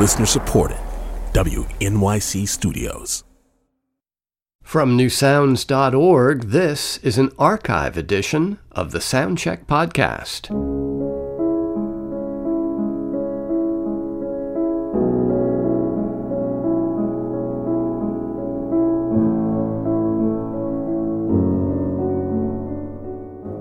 Listener supported. WNYC Studios. From newsounds.org, this is an archive edition of the Soundcheck Podcast.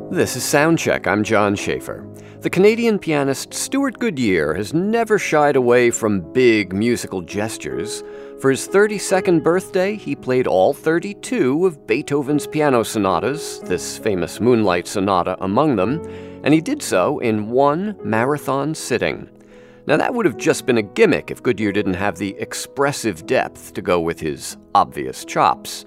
This is Soundcheck. I'm John Schaefer. The Canadian pianist Stewart Goodyear has never shied away from big musical gestures. For his 32nd birthday, he played all 32 of Beethoven's piano sonatas, this famous Moonlight Sonata among them, and he did so in one marathon sitting. Now, that would have just been a gimmick if Goodyear didn't have the expressive depth to go with his obvious chops.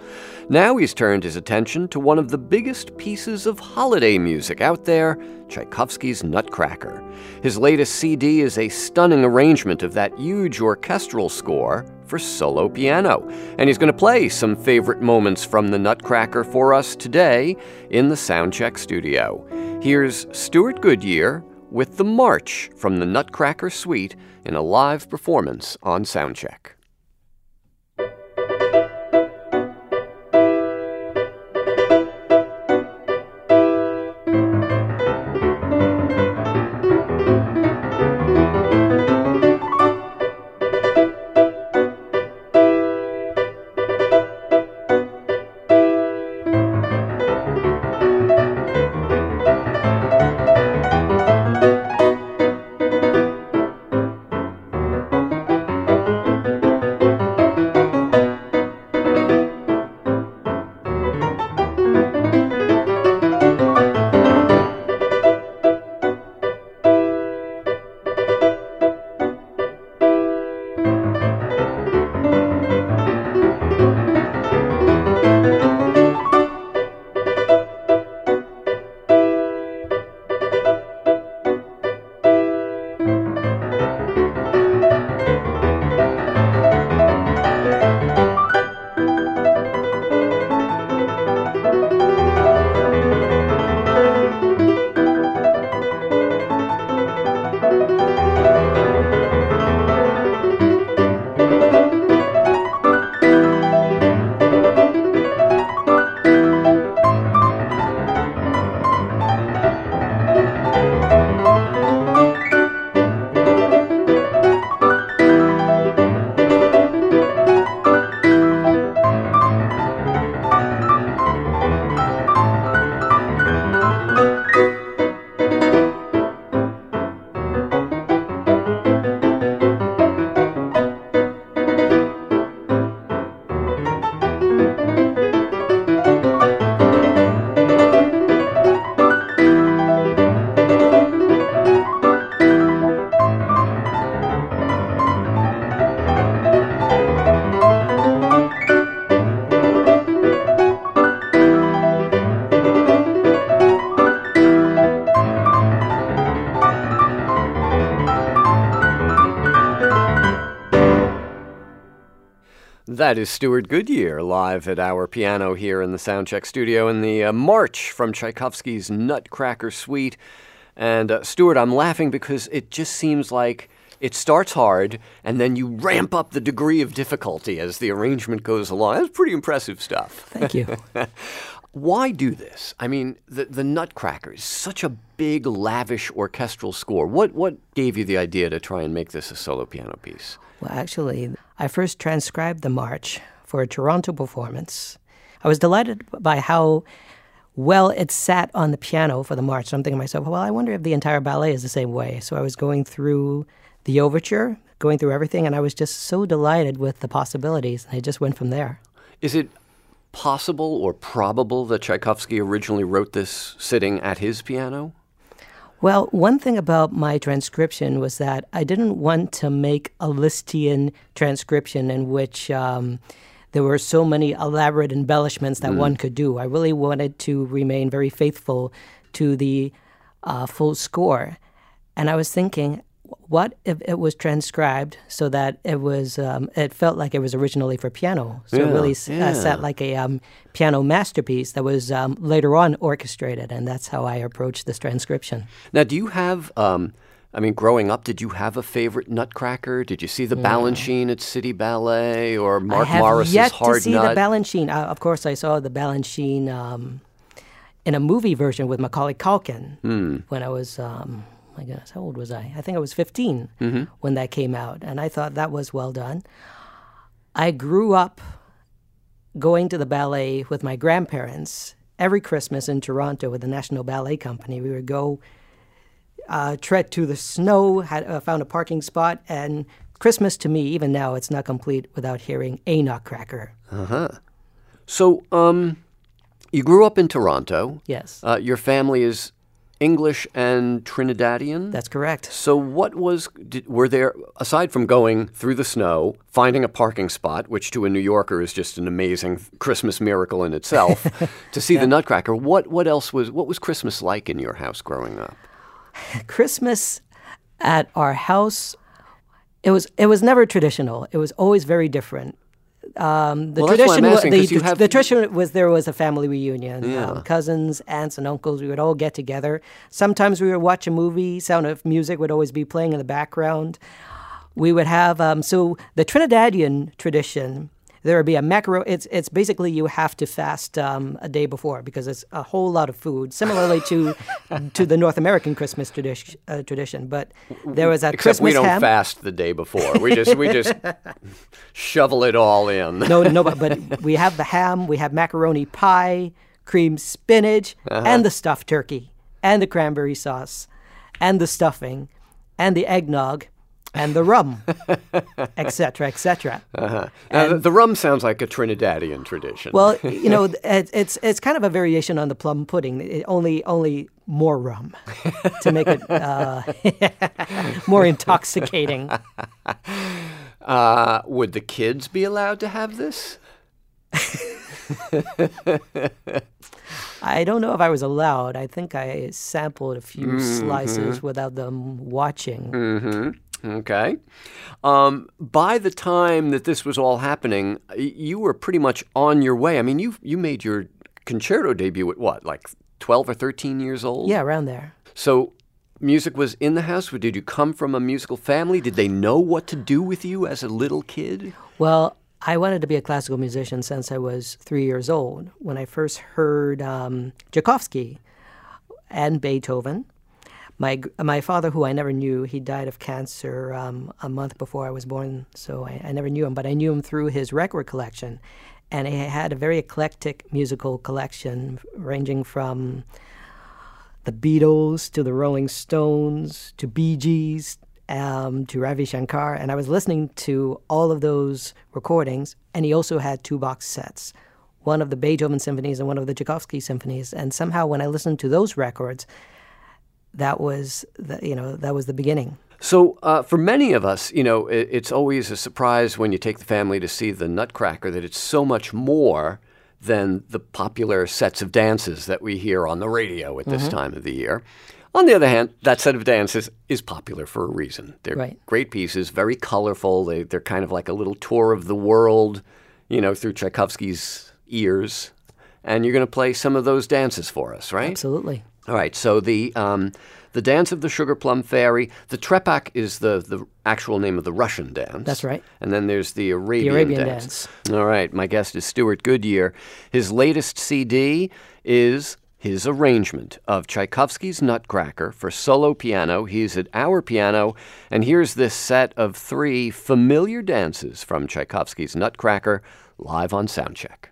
Now he's turned his attention to one of the biggest pieces of holiday music out there Tchaikovsky's Nutcracker. His latest CD is a stunning arrangement of that huge orchestral score for solo piano. And he's going to play some favorite moments from the Nutcracker for us today in the Soundcheck studio. Here's Stewart Goodyear with the March from the Nutcracker Suite in a live performance on Soundcheck. That is Stewart Goodyear live at our piano here in the Soundcheck studio in the uh, March from Tchaikovsky's Nutcracker Suite. And uh, Stewart, I'm laughing because it just seems like it starts hard and then you ramp up the degree of difficulty as the arrangement goes along. That's pretty impressive stuff. Thank you. Why do this? I mean, the, the Nutcracker is such a big, lavish orchestral score. What, what gave you the idea to try and make this a solo piano piece? Well, actually, I first transcribed the march for a Toronto performance. I was delighted by how well it sat on the piano for the march. So I'm thinking to myself, well, I wonder if the entire ballet is the same way. So I was going through the overture, going through everything, and I was just so delighted with the possibilities. And I just went from there. Is it possible or probable that Tchaikovsky originally wrote this sitting at his piano? Well, one thing about my transcription was that I didn't want to make a Lisztian transcription in which um, there were so many elaborate embellishments that mm. one could do. I really wanted to remain very faithful to the uh, full score. And I was thinking, what if it was transcribed so that it was um, it felt like it was originally for piano so yeah, it really yeah. uh, sat like a um, piano masterpiece that was um, later on orchestrated and that's how i approached this transcription now do you have um, I mean, growing up, did you have a favorite Nutcracker? Did you see the Balanchine at City Ballet or Mark I have Morris's yet Hard to see Nut? the Balanchine. Uh, of course, I saw the Balanchine um, in a movie version with Macaulay Culkin Hmm. when I was, um, my goodness, how old was I? I think I was 15 Mm-hmm. when that came out, and I thought that was well done. I grew up going to the ballet with my grandparents every Christmas in Toronto with the National Ballet Company. We would go uh, tread to the snow, had uh, found a parking spot, and Christmas to me, even now, it's not complete without hearing a Nutcracker. Uh huh. So, um, you grew up in Toronto. Yes, Uh, your family is English and Trinidadian. that's correct. So, what was, did, were there, aside from going through the snow, finding a parking spot, which to a New Yorker is just an amazing Christmas miracle in itself, to see the Nutcracker, what, what else was, what was Christmas like in your house growing up? Christmas at our house, it was it was never traditional. It was always very different. Um, the Well, that's why I'm tradition, asking, the, you the, the tradition was there was a family reunion. Yeah. Um, cousins, aunts, and uncles. We would all get together. Sometimes we would watch a movie. Sound of music would always be playing in the background. We would have um, so the Trinidadian tradition. There would be a macro. It's it's basically you have to fast um, a day before because it's a whole lot of food, similarly to to the North American Christmas tradition. Uh, tradition, but there was a Except Christmas we don't ham. fast the day before. We just, we just shovel it all in. no, no, but, but we have the ham, we have macaroni pie, cream spinach, Uh-huh. and the stuffed turkey, and the cranberry sauce, and the stuffing, and the eggnog, and the rum, etc., etc. Now, the, the rum sounds like a Trinidadian tradition. Well, you know, it, it's it's kind of a variation on the plum pudding. It, only only more rum to make it uh, more intoxicating. uh, would the kids be allowed to have this? I don't know if I was allowed. I think I sampled a few Mm-hmm. slices without them watching. Okay. Um, by the time that this was all happening, you were pretty much on your way. I mean, you you made your concerto debut at what, like twelve or thirteen years old? Yeah, around there. So, music was in the house. Did you come from a musical family? Did they know what to do with you as a little kid? Well, I wanted to be a classical musician since I was three years old. When I first heard um, Tchaikovsky and Beethoven, my my father, who I never knew, he died of cancer um, a month before I was born, so I, I never knew him. But I knew him through his record collection, and he had a very eclectic musical collection, ranging from the Beatles to the Rolling Stones to Bee Gees um, to Ravi Shankar. And I was listening to all of those recordings. And he also had two box sets one of the Beethoven symphonies and one of the Tchaikovsky symphonies. And somehow when I listened to those records, that was the, you know that was the beginning. So, uh, for many of us, you know, it, it's always a surprise when you take the family to see the Nutcracker that it's so much more than the popular sets of dances that we hear on the radio at this time of the year. On the other hand, that set of dances is popular for a reason. They're Right. great pieces, very colorful. They, they're kind of like a little tour of the world, you know, through Tchaikovsky's ears. And you're going to play some of those dances for us, right? Absolutely. All right. So the um, the dance of the Sugar Plum Fairy. The trepak is the the actual name of the Russian dance. That's right. And then there's the Arabian, Arabian dance. All right. My guest is Stewart Goodyear. His latest CD is his arrangement of Tchaikovsky's Nutcracker for solo piano. He's at our piano, and here's this set of three familiar dances from Tchaikovsky's Nutcracker live on Soundcheck.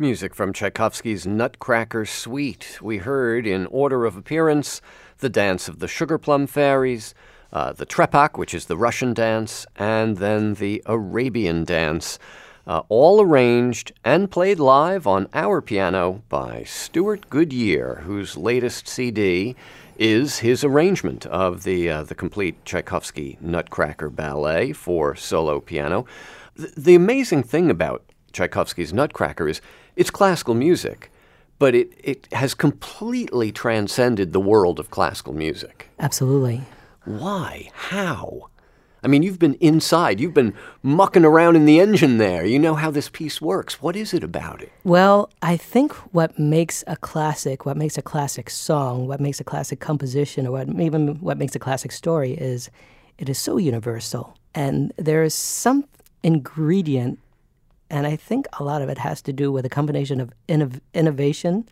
Music from Tchaikovsky's Nutcracker Suite. We heard, in order of appearance, the dance of the Sugar Plum Fairies, uh, the Trepak, which is the Russian dance, and then the Arabian dance, uh, all arranged and played live on our piano by Stewart Goodyear, whose latest CD is his arrangement of the uh, the complete Tchaikovsky Nutcracker Ballet for solo piano. The, the amazing thing about Tchaikovsky's Nutcracker is it's classical music, but it, it has completely transcended the world of classical music. Absolutely. Why? How? I mean, you've been inside, you've been mucking around in the engine there. You know how this piece works. What is it about it? Well, I think what makes a classic, what makes a classic song, what makes a classic composition, or what, even what makes a classic story is it is so universal. And there is some ingredient, and I think a lot of it has to do with a combination of innov- innovation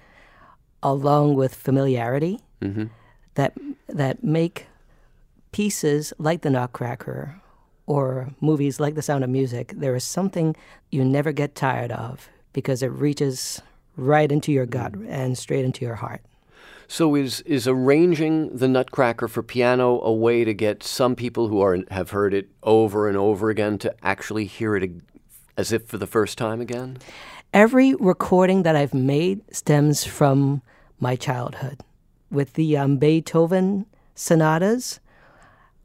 along with familiarity Mm-hmm. that, that make pieces like The Nutcracker or movies like The Sound of Music, there is something you never get tired of because it reaches right into your gut and straight into your heart. So is is arranging the Nutcracker for piano a way to get some people who are have heard it over and over again to actually hear it as if for the first time again? Every recording that I've made stems from my childhood. With the um, Beethoven sonatas,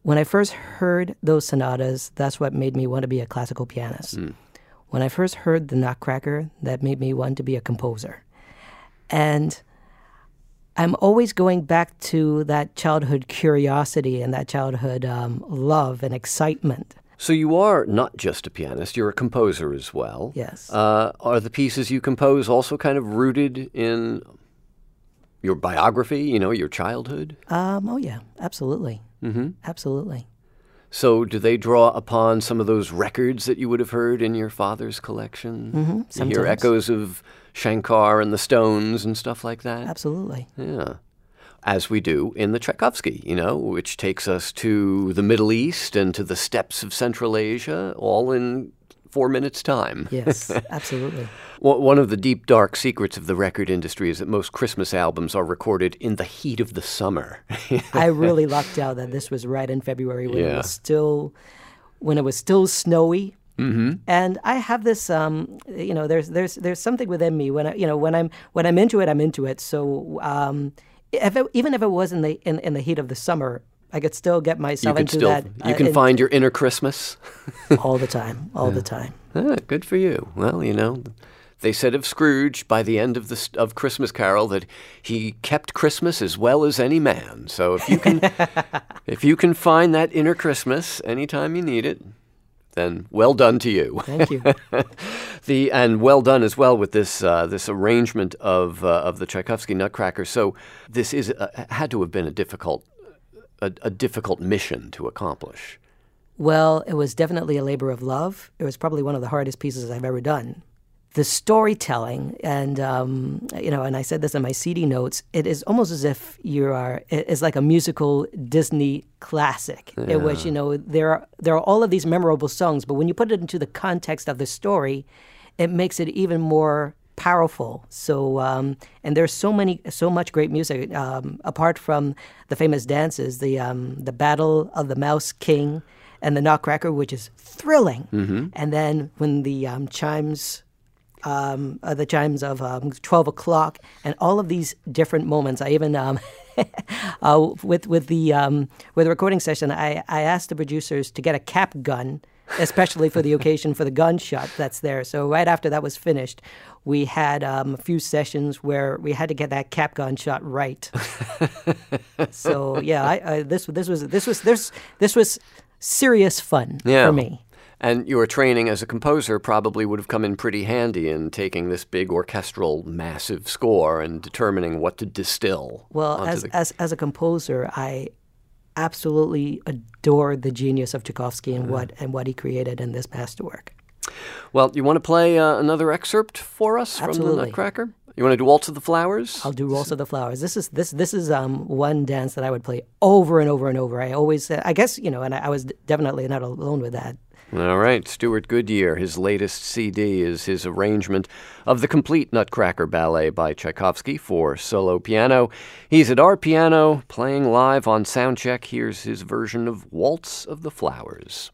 when I first heard those sonatas, that's what made me want to be a classical pianist. When I first heard the Nutcracker, that made me want to be a composer. And I'm always going back to that childhood curiosity and that childhood um, love and excitement. So you are not just a pianist; you're a composer as well. Yes. Uh, are the pieces you compose also kind of rooted in your biography? You know, your childhood. Um, oh, yeah, absolutely. Mm-hmm. Absolutely. So do they draw upon some of those records that you would have heard in your father's collection? Mm-hmm. You hear echoes of Shankar and the Stones and stuff like that. Absolutely. Yeah. As we do in the Tchaikovsky, you know, which takes us to the Middle East and to the steppes of Central Asia, all in four minutes' time. Yes, absolutely. One one of the deep, dark secrets of the record industry is that most Christmas albums are recorded in the heat of the summer. I really lucked out that this was right in February when it was still when it was still snowy. Mm-hmm. And I have this, um, you know, there's there's there's something within me when I, you know, when I'm when I'm into it, I'm into it. So um, if it, even if it was in the in, in the heat of the summer, I could still get myself into still that. you uh, can in- find your inner Christmas. all the time, all the time. Ah, good for you. Well, you know, they said of Scrooge by the end of the of Christmas Carol that he kept Christmas as well as any man. So if you can if you can find that inner Christmas anytime you need it, then well done to you. Thank you. the and well done as well with this uh, this arrangement of uh, of the Tchaikovsky Nutcracker. So this is uh, had to have been a difficult a, a difficult mission to accomplish. Well, it was definitely a labor of love. It was probably one of the hardest pieces I've ever done. The storytelling, and um, you know, and I said this in my CD notes. It is almost as if you are. it- It's like a musical Disney classic, in which you know there are there are all of these memorable songs, but when you put it into the context of the story, it makes it even more powerful. So, um, and there's so many, so much great music. Um, apart from the famous dances, the um, the Battle of the Mouse King and the Nutcracker, which is thrilling. And then when the um, chimes, um, uh, the chimes of um, twelve o'clock, and all of these different moments. I even um, uh, with with the um, with the recording session, I, I asked the producers to get a cap gun, especially for the occasion for the gunshot that's there. So right after that was finished, we had um, a few sessions where we had to get that cap gun shot right. so yeah, I, I, this this was this was this this was serious fun Yeah. for me. And your training as a composer probably would have come in pretty handy in taking this big orchestral, massive score and determining what to distill. Well, as, the- as as a composer, I absolutely adored the genius of Tchaikovsky and what and what he created in this masterwork. well, you want to play uh, another excerpt for us from the Nutcracker? You want to do Waltz of the Flowers? I'll do Waltz of the Flowers. This is this this is um, one dance that I would play over and over and over. I always, I guess, you know, and I, I was definitely not alone with that. All right, Stewart Goodyear. His latest CD is his arrangement of the complete Nutcracker Ballet by Tchaikovsky for solo piano. He's at our piano, playing live on Soundcheck. Here's his version of Waltz of the Flowers.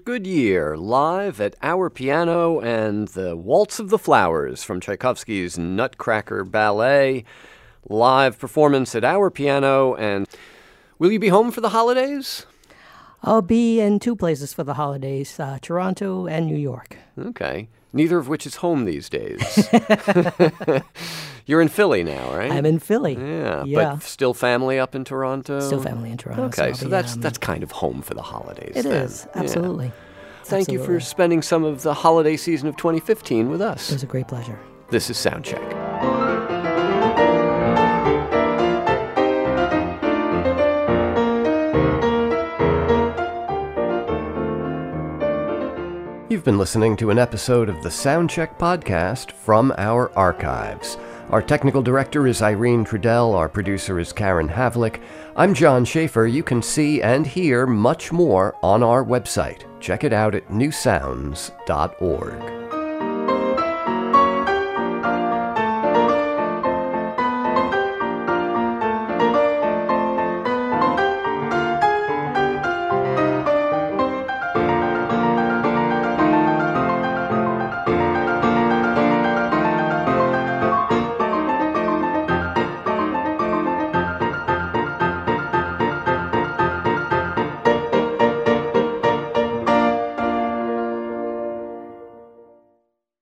Stewart Goodyear live at Our Piano and the Waltz of the Flowers from Tchaikovsky's Nutcracker Ballet. Live performance at Our Piano. And will you be home for the holidays? I'll be in two places for the holidays uh, Toronto and New York. Okay. Neither of which is home these days. You're in Philly now, right? I'm in Philly. Yeah, Yeah. but still family up in Toronto. Still family in Toronto. Okay, I'll so be, that's um, that's kind of home for the holidays. It then. is, Yeah. absolutely. Thank you for spending some of the holiday season of 2015 with us. It was a great pleasure. This is Soundcheck. You've been listening to an episode of the Soundcheck podcast from our archives. Our technical director is Irene Trudel. Our producer is Karen Havlick. I'm John Schaefer. You can see and hear much more on our website. Check it out at newsounds.org.